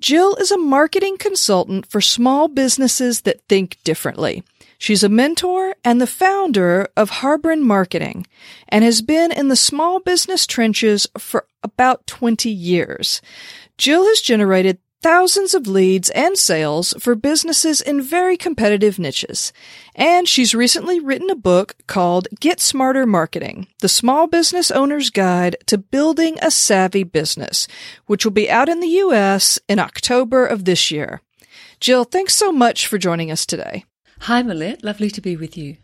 Jill is a marketing consultant for small businesses that think differently. She's a mentor and the founder of Harbron Marketing and has been in the small business trenches for about 20 years. Jill has generated thousands of leads and sales for businesses in very competitive niches. And she's recently written a book called Get Smarter Marketing, the small business owner's guide to building a savvy business, which will be out in the US in October of this year. Jill, thanks so much for joining us today. Hi, Millette. Lovely to be with you.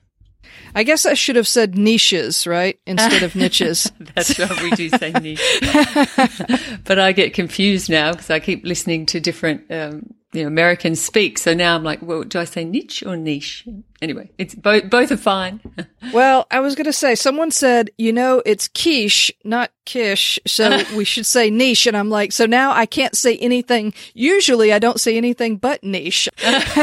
I guess I should have said niches, right? Instead of niches. That's right. We do say niche. but I get confused now because I keep listening to different um, you know, Americans speak. So now I'm like, well, do I say niche or niche? Anyway, it's both, both are fine. well, I was going to say, someone said, you know, it's quiche, not kish. So we should say niche. And I'm like, so now I can't say anything. Usually I don't say anything but niche.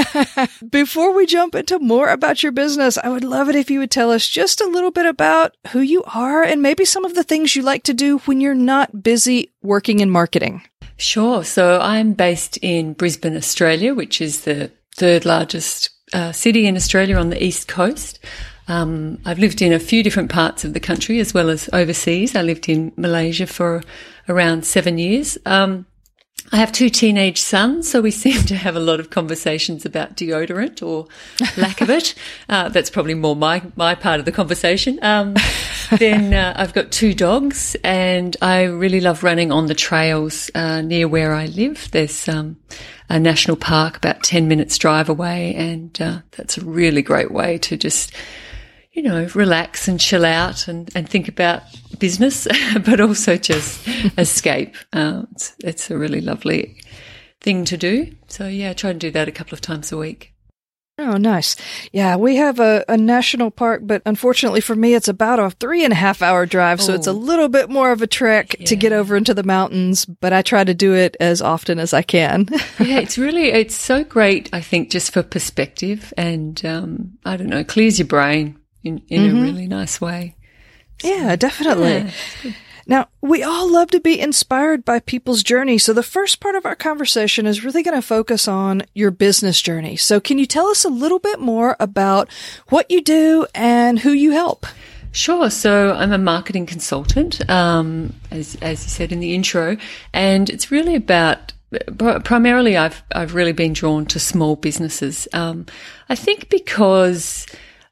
Before we jump into more about your business, I would love it if you would tell us just a little bit about who you are and maybe some of the things you like to do when you're not busy working in marketing. Sure. So I'm based in Brisbane, Australia, which is the third largest uh, city in Australia on the east coast. Um, I've lived in a few different parts of the country as well as overseas. I lived in Malaysia for around seven years. Um, I have two teenage sons, so we seem to have a lot of conversations about deodorant or lack of it. Uh, that's probably more my, my part of the conversation. Um, then uh, I've got two dogs, and I really love running on the trails uh, near where I live. There's um, a national park about 10 minutes drive away, and uh, that's a really great way to just you know, relax and chill out and, and think about business, but also just escape. Uh, it's, it's a really lovely thing to do. So yeah, I try and do that a couple of times a week. Oh, nice. Yeah, we have a, a national park, but unfortunately for me, it's about a three and a half hour drive. So it's a oh. little bit more of a trek yeah. to get over into the mountains, but I try to do it as often as I can. yeah, it's really, it's so great, I think, just for perspective and, um, I don't know, clears your brain in, in mm-hmm. a really nice way. So, yeah, definitely. Yeah. Now, we all love to be inspired by people's journey. So the first part of our conversation is really going to focus on your business journey. So can you tell us a little bit more about what you do and who you help? Sure. So I'm a marketing consultant, um, as, as you said in the intro, and it's really about primarily I've I've really been drawn to small businesses. Um, I think because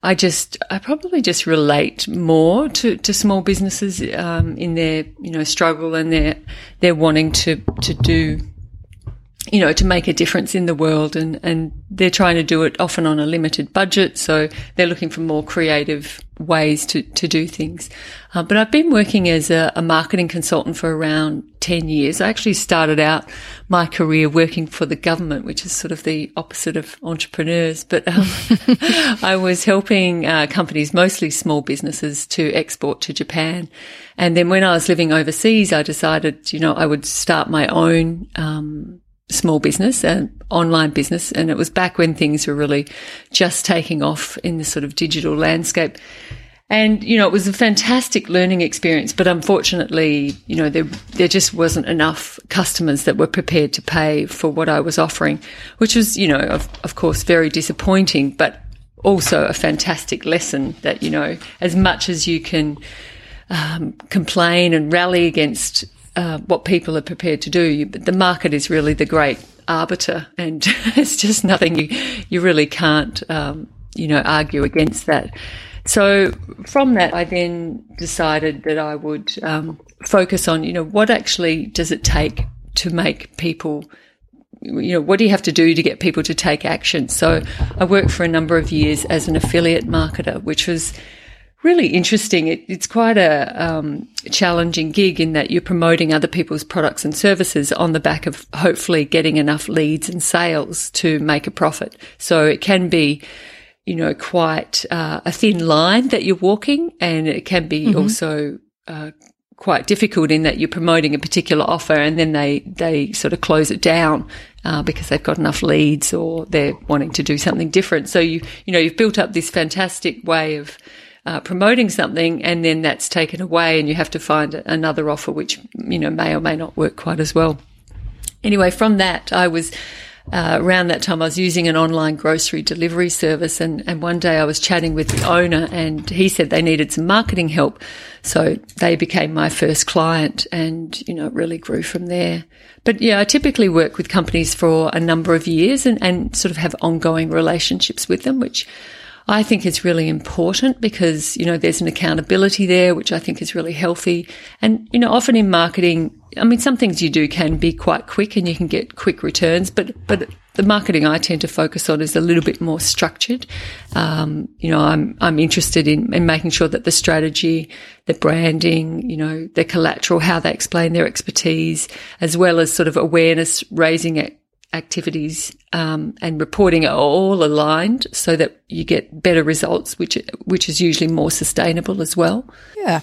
I just, I probably just relate more to, to small businesses um, in their, you know, struggle and their their wanting to to do, you know, to make a difference in the world, and and they're trying to do it often on a limited budget, so they're looking for more creative ways to, to do things. Uh, but I've been working as a, a, marketing consultant for around 10 years. I actually started out my career working for the government, which is sort of the opposite of entrepreneurs. But um, I was helping uh, companies, mostly small businesses, to export to Japan. And then when I was living overseas, I decided, you know, I would start my own um, small business, an online business. And it was back when things were really just taking off in the sort of digital landscape. And, you know, it was a fantastic learning experience, but unfortunately, you know, there, there just wasn't enough customers that were prepared to pay for what I was offering, which was, you know, of, of course, very disappointing, but also a fantastic lesson that, you know, as much as you can um, complain and rally against uh, what people are prepared to do. The market is really the great arbiter, and it's just nothing you you really can't um, you know argue against that. So from that, I then decided that I would um, focus on you know what actually does it take to make people you know, what do you have to do to get people to take action? So I worked for a number of years as an affiliate marketer, which was really interesting. It, it's quite a um, challenging gig in that you're promoting other people's products and services on the back of hopefully getting enough leads and sales to make a profit. So it can be, you know, quite uh, a thin line that you're walking, and it can be mm-hmm. also uh, quite difficult in that you're promoting a particular offer and then they they sort of close it down uh, because they've got enough leads or they're wanting to do something different. So you you know you've built up this fantastic way of uh, promoting something and then that's taken away and you have to find another offer which you know may or may not work quite as well. Anyway, from that I was uh, around that time, I was using an online grocery delivery service, and, and one day I was chatting with the owner, and he said they needed some marketing help. So they became my first client, and you know, it really grew from there. But yeah, I typically work with companies for a number of years and, and sort of have ongoing relationships with them, which I think is really important because, you know, there's an accountability there, which I think is really healthy. And, you know, often in marketing, I mean, some things you do can be quite quick and you can get quick returns, but, but the marketing I tend to focus on is a little bit more structured. Um, you know, I'm, I'm interested in, in making sure that the strategy, the branding, you know, the collateral, how they explain their expertise, as well as sort of awareness raising it activities um, and reporting are all aligned so that you get better results, which which is usually more sustainable as well. Yeah.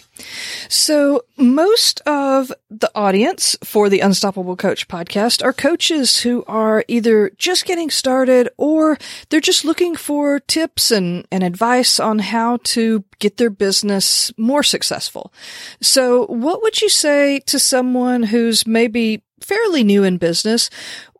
So most of the audience for the Unstoppable Coach podcast are coaches who are either just getting started or they're just looking for tips and, and advice on how to get their business more successful. So what would you say to someone who's maybe fairly new in business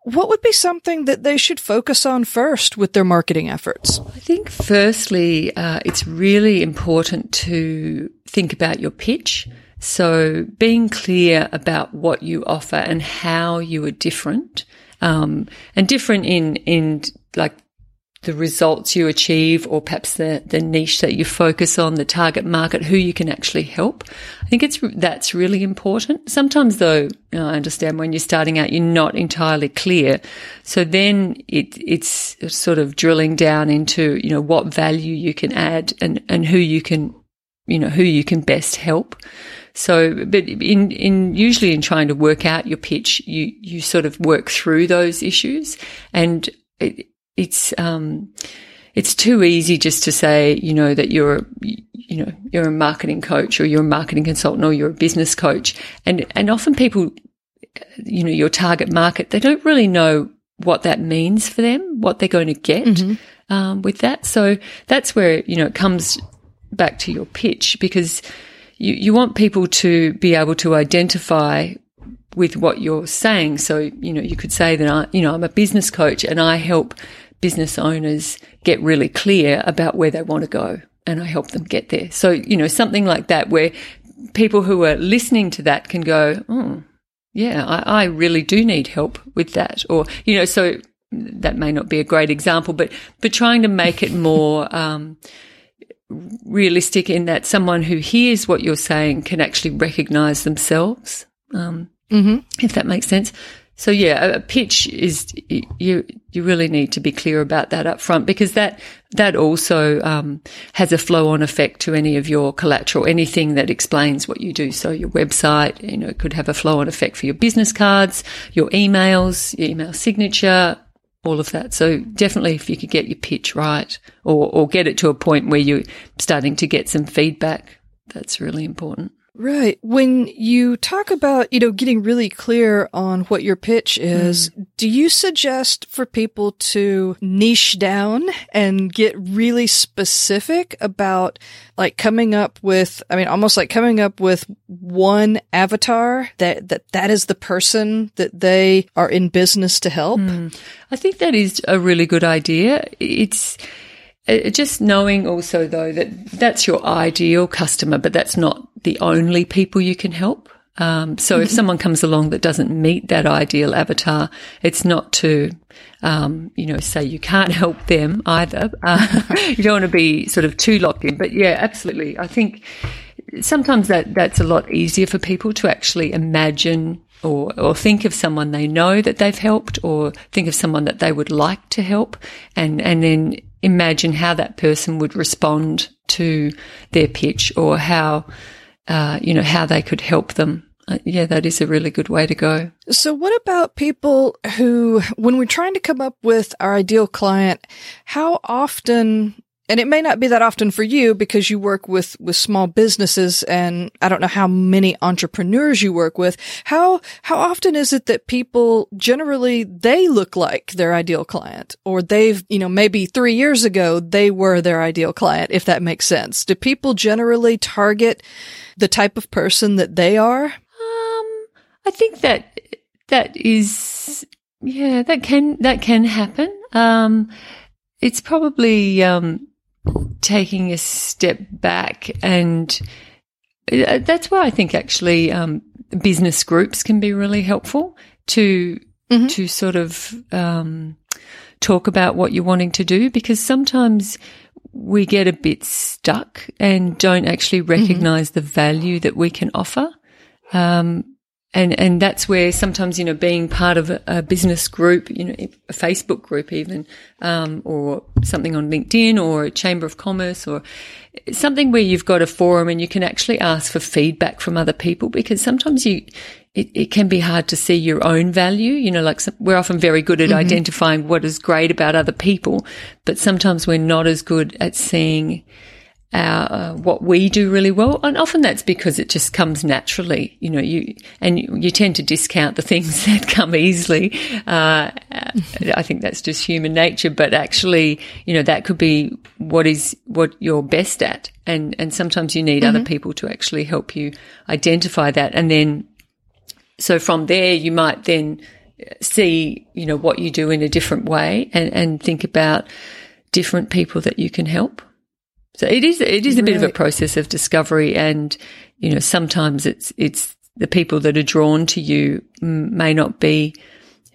what would be something that they should focus on first with their marketing efforts? I think, firstly, uh, it's really important to think about your pitch. So, being clear about what you offer and how you are different, um, and different in in like the results you achieve or perhaps the, the niche that you focus on, the target market, who you can actually help. I think it's, that's really important. Sometimes though, I understand when you're starting out, you're not entirely clear. So then it, it's sort of drilling down into, you know, what value you can add and, and who you can, you know, who you can best help. So, but in, in usually in trying to work out your pitch, you, you sort of work through those issues and it, it's um, it's too easy just to say, you know, that you're, you know, you're a marketing coach or you're a marketing consultant or you're a business coach, and and often people, you know, your target market, they don't really know what that means for them, what they're going to get mm-hmm. um, with that. So that's where you know it comes back to your pitch because you you want people to be able to identify with what you're saying. So, you know, you could say that I, you know, I'm a business coach and I help business owners get really clear about where they want to go and I help them get there. So, you know, something like that where people who are listening to that can go, oh, yeah, I, I really do need help with that. Or, you know, so that may not be a great example, but, but trying to make it more, um, realistic in that someone who hears what you're saying can actually recognize themselves. Um, mm-hmm. if that makes sense. So yeah, a pitch is you you really need to be clear about that up front because that that also um, has a flow on effect to any of your collateral, anything that explains what you do. So your website, you know, could have a flow on effect for your business cards, your emails, your email signature, all of that. So definitely, if you could get your pitch right, or or get it to a point where you're starting to get some feedback, that's really important. Right. When you talk about, you know, getting really clear on what your pitch is, mm. do you suggest for people to niche down and get really specific about like coming up with, I mean, almost like coming up with one avatar that, that, that is the person that they are in business to help? Mm. I think that is a really good idea. It's, just knowing also though that that's your ideal customer, but that's not the only people you can help. Um, so if mm-hmm. someone comes along that doesn't meet that ideal avatar, it's not to, um, you know, say you can't help them either. Uh, you don't want to be sort of too locked in, but yeah, absolutely. I think sometimes that that's a lot easier for people to actually imagine or, or think of someone they know that they've helped or think of someone that they would like to help and, and then imagine how that person would respond to their pitch or how, uh, you know, how they could help them. Uh, yeah, that is a really good way to go. So what about people who, when we're trying to come up with our ideal client, how often and it may not be that often for you because you work with, with small businesses and I don't know how many entrepreneurs you work with. How, how often is it that people generally, they look like their ideal client or they've, you know, maybe three years ago, they were their ideal client, if that makes sense. Do people generally target the type of person that they are? Um, I think that, that is, yeah, that can, that can happen. Um, it's probably, um, taking a step back and uh, that's why I think actually um, business groups can be really helpful to mm-hmm. to sort of um, talk about what you're wanting to do because sometimes we get a bit stuck and don't actually mm-hmm. recognize mm-hmm. the value that we can offer. Um, and and that's where sometimes you know being part of a, a business group, you know, a Facebook group even, um, or something on LinkedIn or a chamber of commerce or something where you've got a forum and you can actually ask for feedback from other people because sometimes you. It, it can be hard to see your own value. You know, like some, we're often very good at mm-hmm. identifying what is great about other people, but sometimes we're not as good at seeing our, uh, what we do really well. And often that's because it just comes naturally, you know, you, and you, you tend to discount the things that come easily. Uh, I think that's just human nature, but actually, you know, that could be what is, what you're best at. And, and sometimes you need mm-hmm. other people to actually help you identify that. And then, so from there, you might then see, you know, what you do in a different way and, and think about different people that you can help. So it is, it is a right. bit of a process of discovery. And, you know, sometimes it's, it's the people that are drawn to you may not be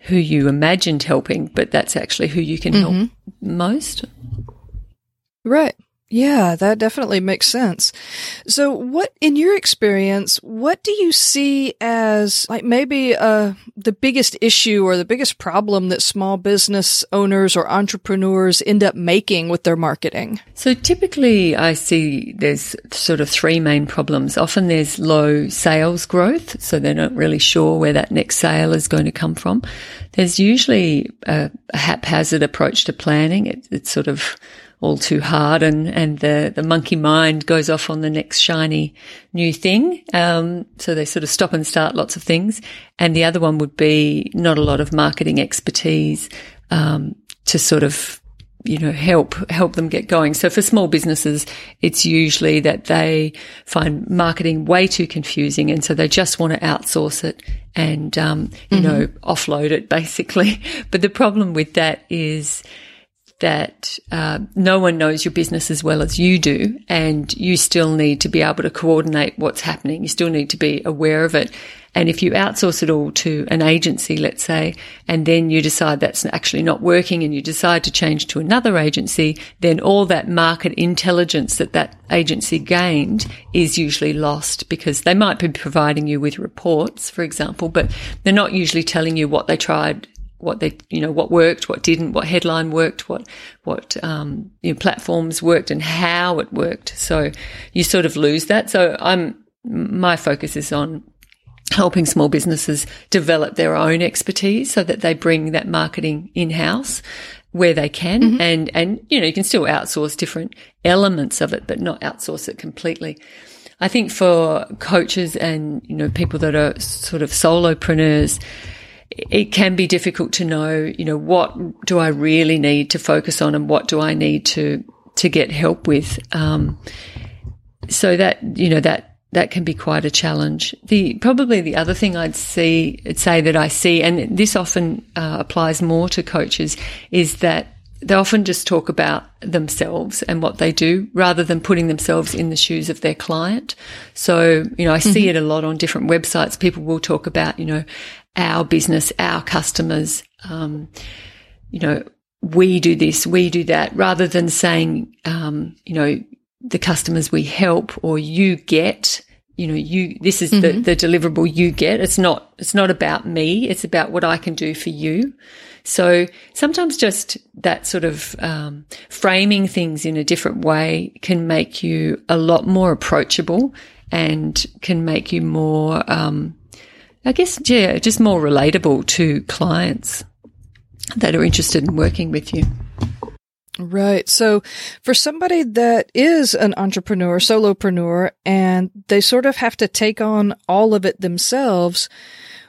who you imagined helping, but that's actually who you can mm-hmm. help most. Right. Yeah, that definitely makes sense. So what, in your experience, what do you see as like maybe, uh, the biggest issue or the biggest problem that small business owners or entrepreneurs end up making with their marketing? So typically I see there's sort of three main problems. Often there's low sales growth. So they're not really sure where that next sale is going to come from. There's usually a, haphazard approach to planning. It, it's sort of, all too hard and, and the, the monkey mind goes off on the next shiny new thing. Um, so they sort of stop and start lots of things. And the other one would be not a lot of marketing expertise, um, to sort of, you know, help, help them get going. So for small businesses, it's usually that they find marketing way too confusing. And so they just want to outsource it and, um, you mm-hmm. know, offload it basically. But the problem with that is, that uh, no one knows your business as well as you do, and you still need to be able to coordinate what's happening. You still need to be aware of it. And if you outsource it all to an agency, let's say, and then you decide that's actually not working and you decide to change to another agency, then all that market intelligence that that agency gained is usually lost because they might be providing you with reports, for example, but they're not usually telling you what they tried what they, you know, what worked, what didn't, what headline worked, what, what, um, you know, platforms worked and how it worked. So you sort of lose that. So I'm, my focus is on helping small businesses develop their own expertise so that they bring that marketing in house where they can mm-hmm. and, and, you know, you can still outsource different elements of it, but not outsource it completely. I think for coaches and, you know, people that are sort of solopreneurs, it can be difficult to know, you know, what do I really need to focus on and what do I need to, to get help with. Um, so that, you know, that, that can be quite a challenge. The, probably the other thing I'd see, I'd say that I see, and this often uh, applies more to coaches is that they often just talk about themselves and what they do rather than putting themselves in the shoes of their client. So, you know, I see mm-hmm. it a lot on different websites. People will talk about, you know, our business, our customers, um, you know, we do this, we do that, rather than saying, um, you know, the customers we help or you get, you know, you, this is the, the deliverable you get. It's not, it's not about me. It's about what I can do for you. So sometimes just that sort of um, framing things in a different way can make you a lot more approachable and can make you more, um, I guess, yeah, just more relatable to clients that are interested in working with you. Right. So for somebody that is an entrepreneur, solopreneur, and they sort of have to take on all of it themselves,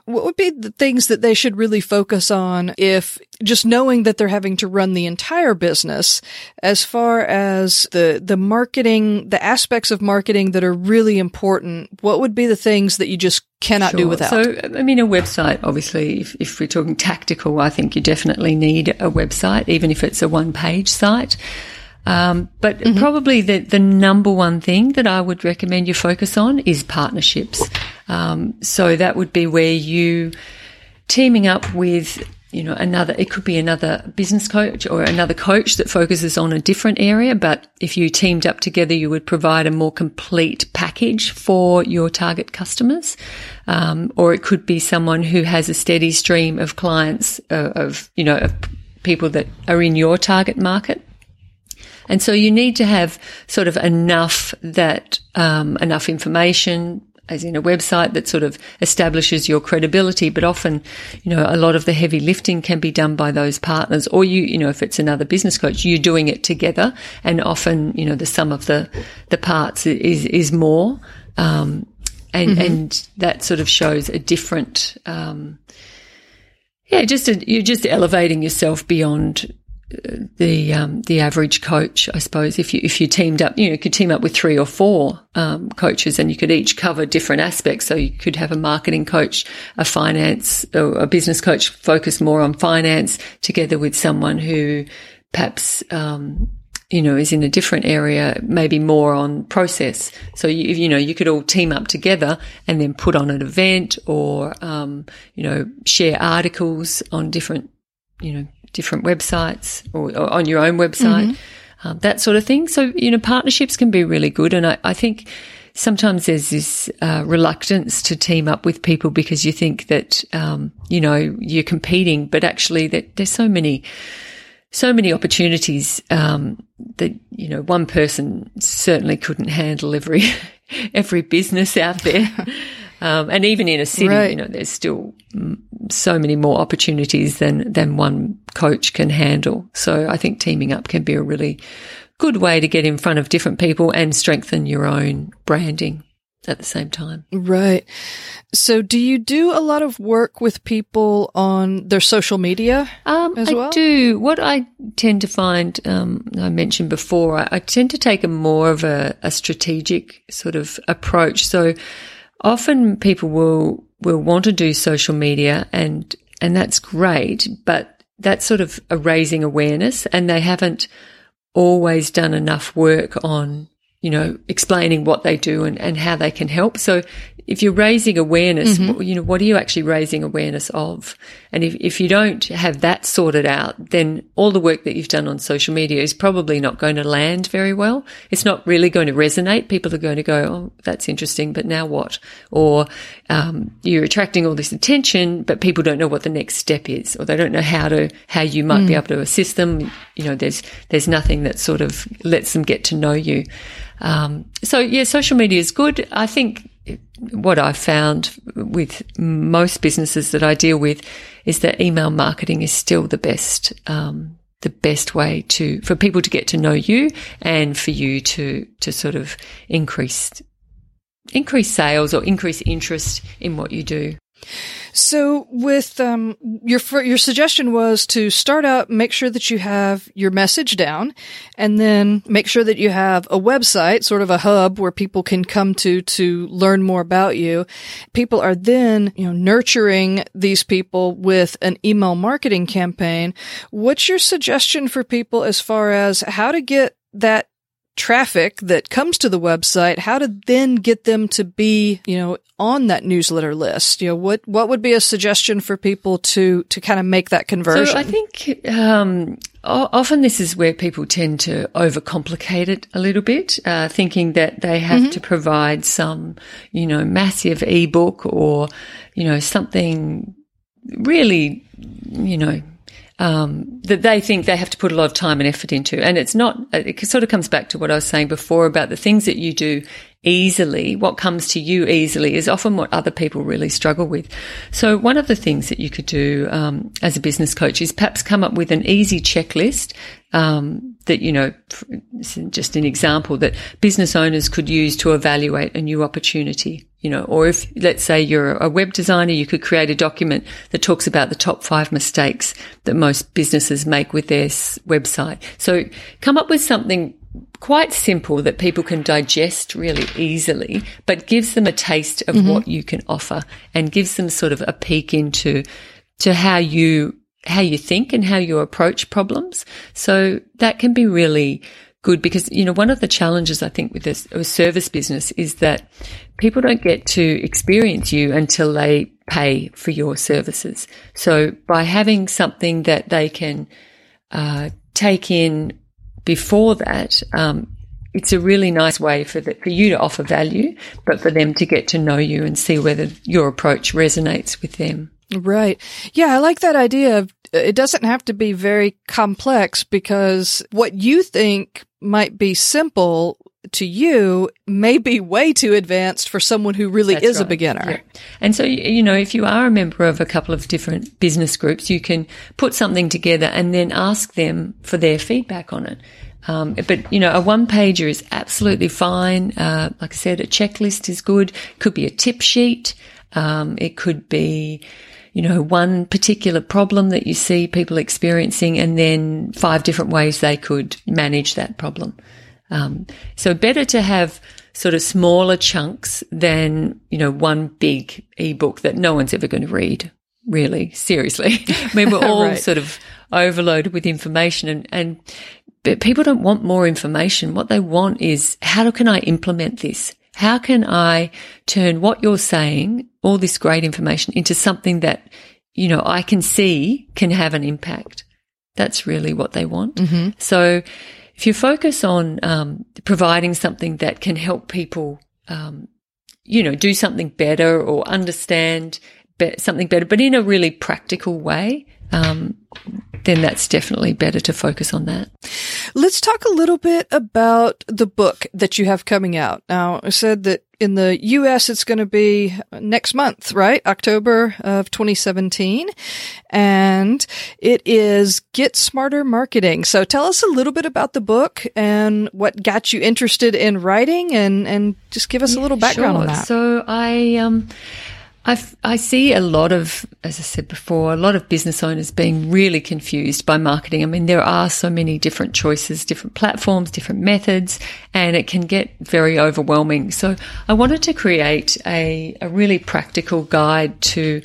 what would be the things that they should really focus on if just knowing that they're having to run the entire business as far as the the marketing the aspects of marketing that are really important what would be the things that you just cannot Sure. do without So, I mean, a website, obviously, if, if we're talking tactical, I think you definitely need a website, even if it's a one page site. Um, but Mm-hmm. probably the, the number one thing that I would recommend you focus on is partnerships. Um, so that would be where you teaming up with you know another it could be another business coach or another coach that focuses on a different area but if you teamed up together you would provide a more complete package for your target customers. Um, or it could be someone who has a steady stream of clients uh, of you know of people that are in your target market. And so you need to have sort of enough that, um, enough information, as in a website that sort of establishes your credibility. But often, you know, a lot of the heavy lifting can be done by those partners or you, you know, if it's another business coach, you're doing it together. And often, you know, the sum of the, the parts is, is more. Um, and, and that sort of shows a different, um, yeah, just a, you're just elevating yourself beyond the um, the average coach, I suppose. If you if you teamed up, you know, you could team up with three or four um, coaches, and you could each cover different aspects. So you could have a marketing coach, a finance, or a business coach focused more on finance, together with someone who perhaps. Um, you know, is in a different area, maybe more on process. So you, you know, you could all team up together and then put on an event or, um, you know, share articles on different, you know, different websites or, or on your own website, um, that sort of thing. So, you know, partnerships can be really good. And I, I think sometimes there's this uh, reluctance to team up with people because you think that, um, you know, you're competing, but actually that there's so many, so many opportunities um, that you know one person certainly couldn't handle every every business out there. Um, and even in a city, Right. you know, there's still mm, so many more opportunities than than one coach can handle. So I think teaming up can be a really good way to get in front of different people and strengthen your own branding at the same time. Right. So do you do a lot of work with people on their social media? Um, as I well? do. What I tend to find, um, I mentioned before, I, I tend to take a more of a, a strategic sort of approach. So often people will will want to do social media, and and that's great, but that's sort of a raising awareness, and they haven't always done enough work on you know, explaining what they do and, and how they can help. So if you're raising awareness, Mm-hmm. you know, what are you actually raising awareness of? And if, if you don't have that sorted out, then all the work that you've done on social media is probably not going to land very well. It's not really going to resonate. People are going to go, Oh, that's interesting, but now what? Or, um, you're attracting all this attention, but people don't know what the next step is, or they don't know how to, how you might be able to assist them. You know, there's, there's nothing that sort of lets them get to know you. Um, so yeah, social media is good. I think what I've found with most businesses that I deal with is that email marketing is still the best, um, the best way to, for people to get to know you and for you to, to sort of increase, increase sales or increase interest in what you do. So with um your your suggestion was to start out make sure that you have your message down and then make sure that you have a website sort of a hub where people can come to to learn more about you. People are then you know nurturing these people with an email marketing campaign. What's your suggestion for people as far as how to get that traffic that comes to the website, how to then get them to be, you know, on that newsletter list. You know, what what would be a suggestion for people to to kind of make that conversion? So I think um, often this is where people tend to overcomplicate it a little bit, uh, thinking that they have mm-hmm. to provide some, you know, massive ebook or, you know, something really, you know, um, that they think they have to put a lot of time and effort into. And it's not, it sort of comes back to what I was saying before about the things that you do easily, what comes to you easily is often what other people really struggle with. So one of the things that you could do um, as a business coach is perhaps come up with an easy checklist um, that you know, just an example that business owners could use to evaluate a new opportunity. You know, or if let's say you're a web designer, you could create a document that talks about the top five mistakes that most businesses make with their website. So come up with something quite simple that people can digest really easily, but gives them a taste of mm-hmm. what you can offer and gives them sort of a peek into to how you how you think and how you approach problems. So that can be really good because, you know, one of the challenges I think with this, a service business is that people don't get to experience you until they pay for your services. So by having something that they can uh, take in before that, um, it's a really nice way for the, for you to offer value, but for them to get to know you and see whether your approach resonates with them. Right. Yeah, I like that idea of it doesn't have to be very complex because what you think might be simple to you may be way too advanced for someone who really That's is right. a beginner. Yeah. And so, you know, if you are a member of a couple of different business groups, you can put something together and then ask them for their feedback on it. Um, but you know, a one pager is absolutely fine. Uh, like I said, a checklist is good. Could be a tip sheet. Um, it could be, you know, one particular problem that you see people experiencing and then five different ways they could manage that problem. Um, so better to have sort of smaller chunks than, you know, one big ebook that no one's ever going to read. Really, seriously. I mean, we're all right. sort of overloaded with information and, and but people don't want more information. What they want is how can I implement this? How can I turn what you're saying, all this great information into something that, you know, I can see can have an impact? That's really what they want. Mm-hmm. So if you focus on um, providing something that can help people, um, you know, do something better or understand be- something better, but in a really practical way, um, then that's definitely better to focus on that. Let's talk a little bit about the book that you have coming out. Now, I said that in the US, it's going to be next month, right? October of 2017. And it is Get Smarter Marketing. So tell us a little bit about the book and what got you interested in writing and, and just give us a little background sure. on that. So I, um, I've, I see a lot of, as I said before, a lot of business owners being really confused by marketing. I mean, there are so many different choices, different platforms, different methods, and it can get very overwhelming. So I wanted to create a, a really practical guide to,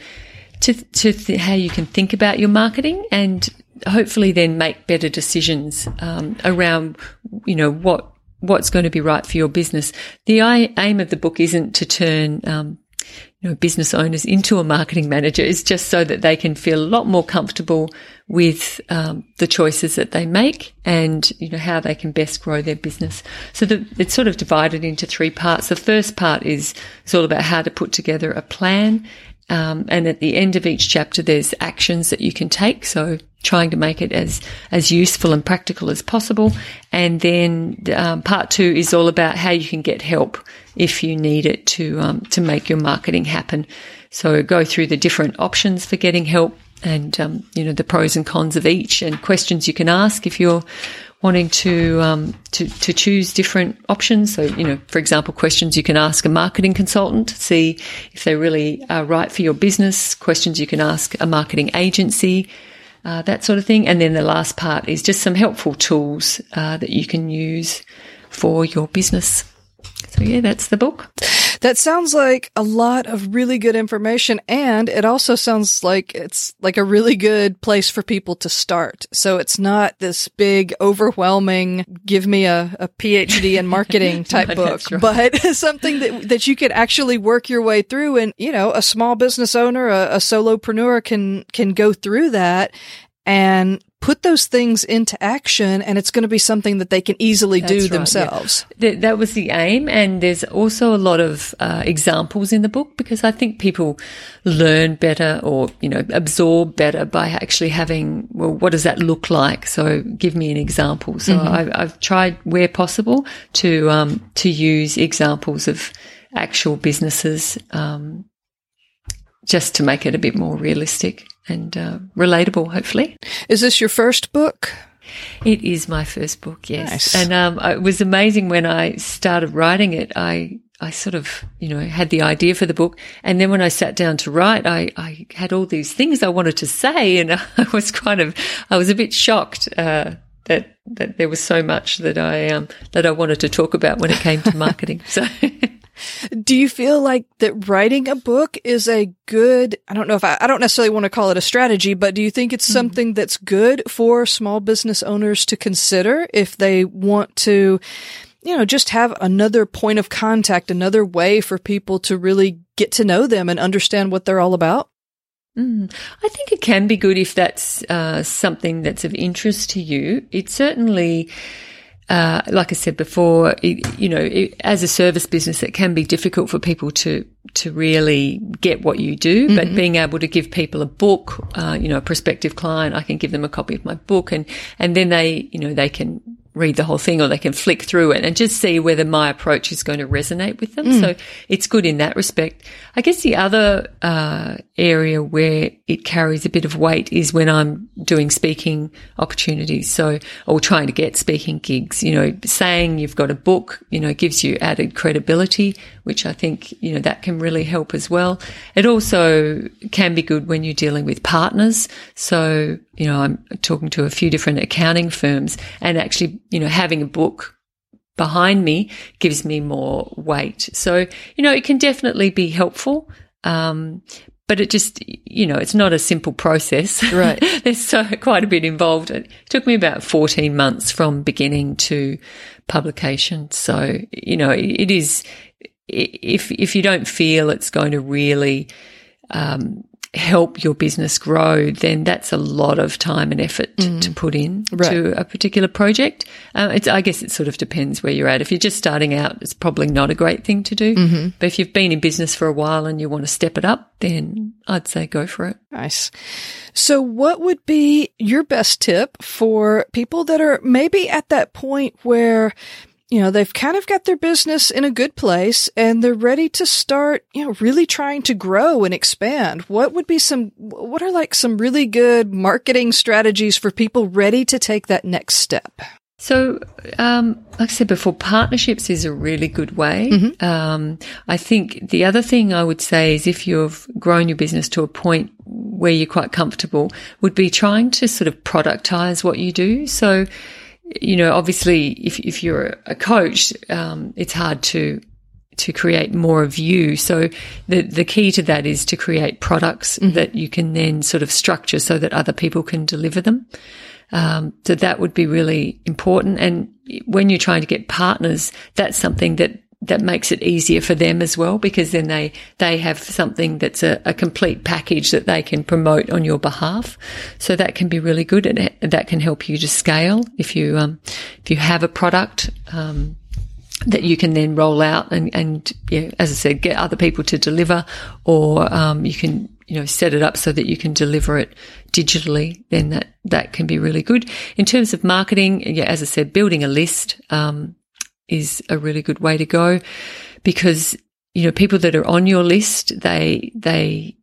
to, to th- how you can think about your marketing and hopefully then make better decisions um, around, you know, what what's going to be right for your business. The aim of the book isn't to turn um, know, business owners into a marketing manager is just so that they can feel a lot more comfortable with um, the choices that they make and you know how they can best grow their business. So the, it's sort of divided into three parts. The first part is it's all about how to put together a plan, um, and at the end of each chapter, there's actions that you can take. So trying to make it as as useful and practical as possible. And then um, part two is all about how you can get help if you need it to um, to make your marketing happen. So go through the different options for getting help and um, you know the pros and cons of each and questions you can ask if you're wanting to um, to to choose different options. So you know, for example, questions you can ask a marketing consultant to see if they really are right for your business. Questions you can ask a marketing agency uh, that sort of thing. And then the last part is just some helpful tools uh, that you can use for your business. So yeah, that's the book. That sounds like a lot of really good information. And it also sounds like it's like a really good place for people to start. So it's not this big, overwhelming, give me a, a PhD in marketing type no, book, right. but something that, that you could actually work your way through. And, you know, a small business owner, a, a solopreneur can, can go through that and put those things into action and it's going to be something that they can easily That's do right, yeah. themselves. That, was the aim, and there's also a lot of uh, examples in the book because I think people learn better or you know absorb better by actually having well, what does that look like? So give me an example. So I've, I've tried where possible to um, to use examples of actual businesses um, just to make it a bit more realistic and uh, relatable, hopefully. Is this your first book? It is my first book, yes. Nice. And um, it was amazing when I started writing it. I I sort of you know had the idea for the book, and then when I sat down to write, I I had all these things I wanted to say, and I was kind of I was a bit shocked. Uh, that, that there was so much that I um, that I wanted to talk about when it came to marketing. So Do you feel like that writing a book is a good, I don't know if I, I don't necessarily want to call it a strategy, but do you think it's something that's good for small business owners to consider if they want to, you know, just have another point of contact, another way for people to really get to know them and understand what they're all about? Mm. I think it can be good if that's uh, something that's of interest to you. It certainly, uh, like I said before, it, you know, it, as a service business, it can be difficult for people to to really get what you do. But being able to give people a book, uh, you know, a prospective client, I can give them a copy of my book, and and then they, you know, they can read the whole thing or they can flick through it and just see whether my approach is going to resonate with them. So it's good in that respect. I guess the other uh, area where it carries a bit of weight is when I'm doing speaking opportunities. So, or trying to get speaking gigs, you know, saying you've got a book, you know, gives you added credibility, which I think, you know, that can really help as well. It also can be good when you're dealing with partners. So, you know, I'm talking to a few different accounting firms and actually, you know, having a book behind me gives me more weight. So, you know, it can definitely be helpful. Um, but it just, you know, it's not a simple process. Right. There's so quite a bit involved. It took me about 14 months from beginning to publication. So, you know, it is, if, if you don't feel it's going to really, um, help your business grow, then that's a lot of time and effort to put in Right. to a particular project. Uh, it's, I guess it sort of depends where you're at. If you're just starting out, it's probably not a great thing to do. But if you've been in business for a while and you want to step it up, then I'd say go for it. Nice. So what would be your best tip for people that are maybe at that point where, you know, they've kind of got their business in a good place and they're ready to start, you know, really trying to grow and expand? What would be some, what are like some really good marketing strategies for people ready to take that next step? So, um, like I said before, partnerships is a really good way. Um, I think the other thing I would say is if you've grown your business to a point where you're quite comfortable, would be trying to sort of productize what you do. So, you know, obviously, if if you're a coach, um, it's hard to to create more of you. So the the key to that is to create products that you can then sort of structure so that other people can deliver them. Um, so that would be really important. And when you're trying to get partners, that's something that that makes it easier for them as well because then they they have something that's a, a complete package that they can promote on your behalf. So that can be really good, and that can help you to scale if you um, if you have a product. Um, that you can then roll out and, and yeah, as I said, get other people to deliver, or um, you can you know set it up so that you can deliver it digitally. Then that that can be really good in terms of marketing. Yeah, as I said, building a list um, is a really good way to go because you know people that are on your list they they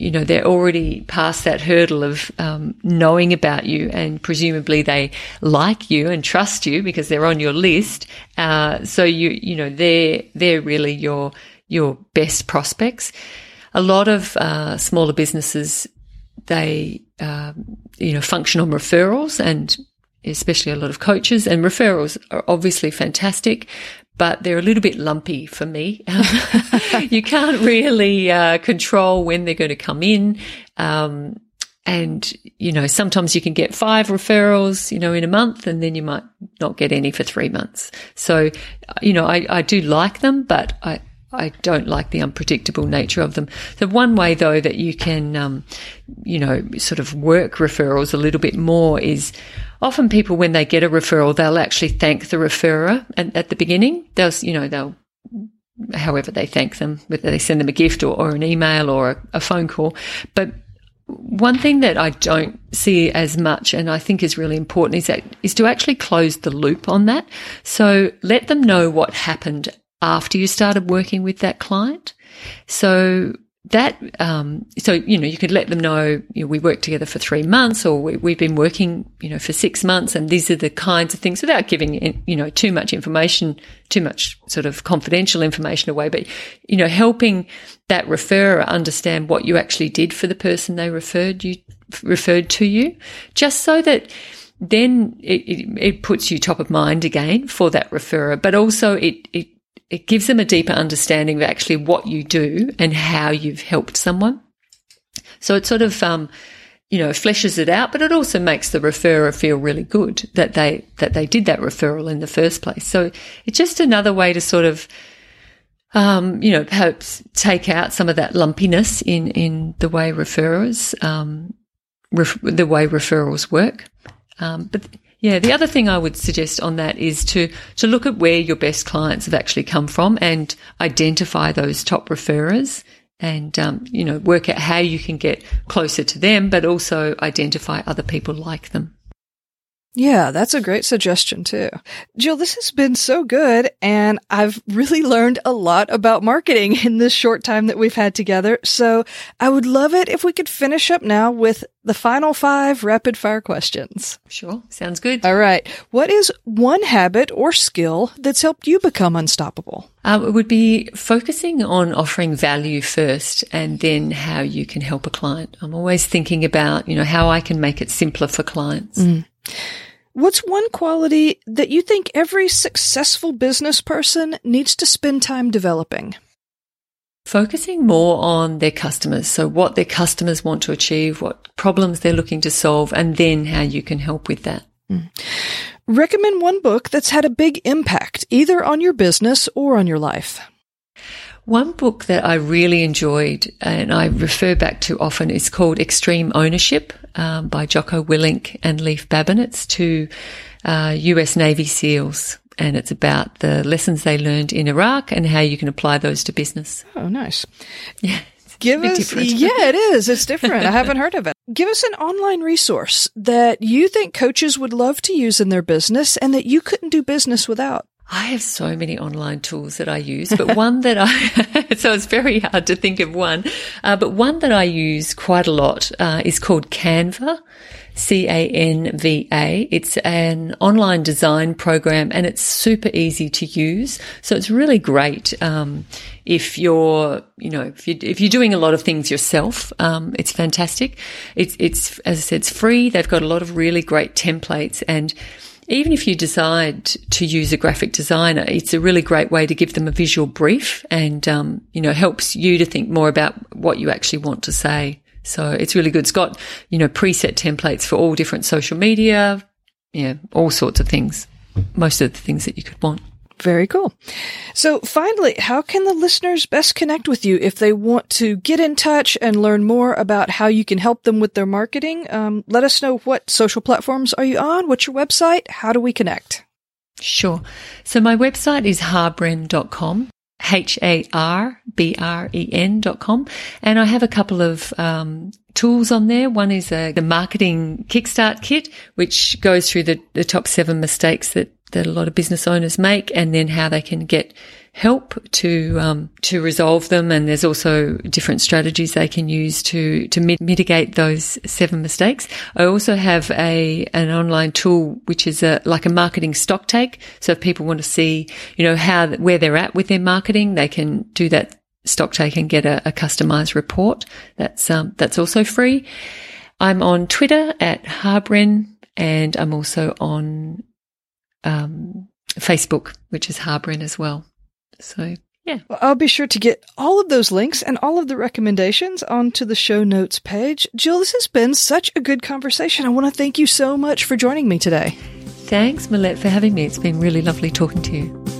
you know they're already past that hurdle of um, knowing about you and presumably they like you and trust you because they're on your list. Uh, so you you know they're they're really your your best prospects. A lot of uh, smaller businesses they um, you know function on referrals and especially a lot of coaches and referrals are obviously fantastic but they're a little bit lumpy for me. you can't really uh, control when they're going to come in. Um, and, you know, sometimes you can get five referrals, you know, in a month and then you might not get any for three months. So, you know, I, I do like them, but I, I don't like the unpredictable nature of them. The one way though that you can, um, you know, sort of work referrals a little bit more is often people when they get a referral, they'll actually thank the referrer at, at the beginning. They'll, you know, they'll, however they thank them, whether they send them a gift or, or an email or a, a phone call. But one thing that I don't see as much and I think is really important is that is to actually close the loop on that. So let them know what happened after you started working with that client. So that, um, so, you know, you could let them know, you know, we worked together for three months or we, have been working, you know, for six months and these are the kinds of things without giving, you know, too much information, too much sort of confidential information away, but, you know, helping that referrer understand what you actually did for the person they referred you, referred to you, just so that, then it, it, it puts you top of mind again for that referrer, but also it, it it gives them a deeper understanding of actually what you do and how you've helped someone. So it sort of, um, you know, fleshes it out, but it also makes the referrer feel really good that they, that they did that referral in the first place. So it's just another way to sort of, um, you know, perhaps take out some of that lumpiness in, in the way referrers, um, ref- the way referrals work. Um, but yeah, the other thing I would suggest on that is to to look at where your best clients have actually come from and identify those top referrers and um, you know work out how you can get closer to them, but also identify other people like them. Yeah, that's a great suggestion too. Jill, this has been so good and I've really learned a lot about marketing in this short time that we've had together. So I would love it if we could finish up now with the final five rapid fire questions. Sure. Sounds good. All right. What is one habit or skill that's helped you become unstoppable? Um, it would be focusing on offering value first and then how you can help a client. I'm always thinking about, you know, how I can make it simpler for clients. Mm. What's one quality that you think every successful business person needs to spend time developing? Focusing more on their customers. So what their customers want to achieve, what problems they're looking to solve, and then how you can help with that. Mm. Recommend one book that's had a big impact, either on your business or on your life. One book that I really enjoyed and I refer back to often is called Extreme Ownership um, by Jocko Willink and Leif Babin. It's two uh, US Navy SEALs and it's about the lessons they learned in Iraq and how you can apply those to business. Oh, nice. Yeah. Give us, different. yeah, it is. It's different. I haven't heard of it. Give us an online resource that you think coaches would love to use in their business and that you couldn't do business without. I have so many online tools that I use, but one that I, so it's very hard to think of one, uh, but one that I use quite a lot uh, is called Canva. C-A-N-V-A. It's an online design program and it's super easy to use. So it's really great, um, if you're, you know, if, you, if you're doing a lot of things yourself, um, it's fantastic. It's, it's, as I said, it's free. They've got a lot of really great templates and even if you decide to use a graphic designer, it's a really great way to give them a visual brief and, um, you know, helps you to think more about what you actually want to say. So it's really good. It's got, you know, preset templates for all different social media, yeah, all sorts of things. Most of the things that you could want. Very cool. So finally, how can the listeners best connect with you if they want to get in touch and learn more about how you can help them with their marketing? Um, let us know what social platforms are you on? What's your website? How do we connect? Sure. So my website is harbren.com. H-A-R-B-R-E-N dot com. And I have a couple of, um, tools on there. One is a, the marketing kickstart kit, which goes through the, the top seven mistakes that that a lot of business owners make and then how they can get help to um, to resolve them. And there's also different strategies they can use to to mit- mitigate those seven mistakes. I also have a an online tool which is a like a marketing stock take. So if people want to see you know how where they're at with their marketing they can do that stock take and get a, a customized report. That's um, that's also free. I'm on twitter at harbren and i'm also on um, Facebook, which is Harbren as well. So yeah. Well, I'll be sure to get all of those links and all of the recommendations onto the show notes page. Jill, this has been such a good conversation. I want to thank you so much for joining me today. Thanks, Millette, for having me. It's been really lovely talking to you.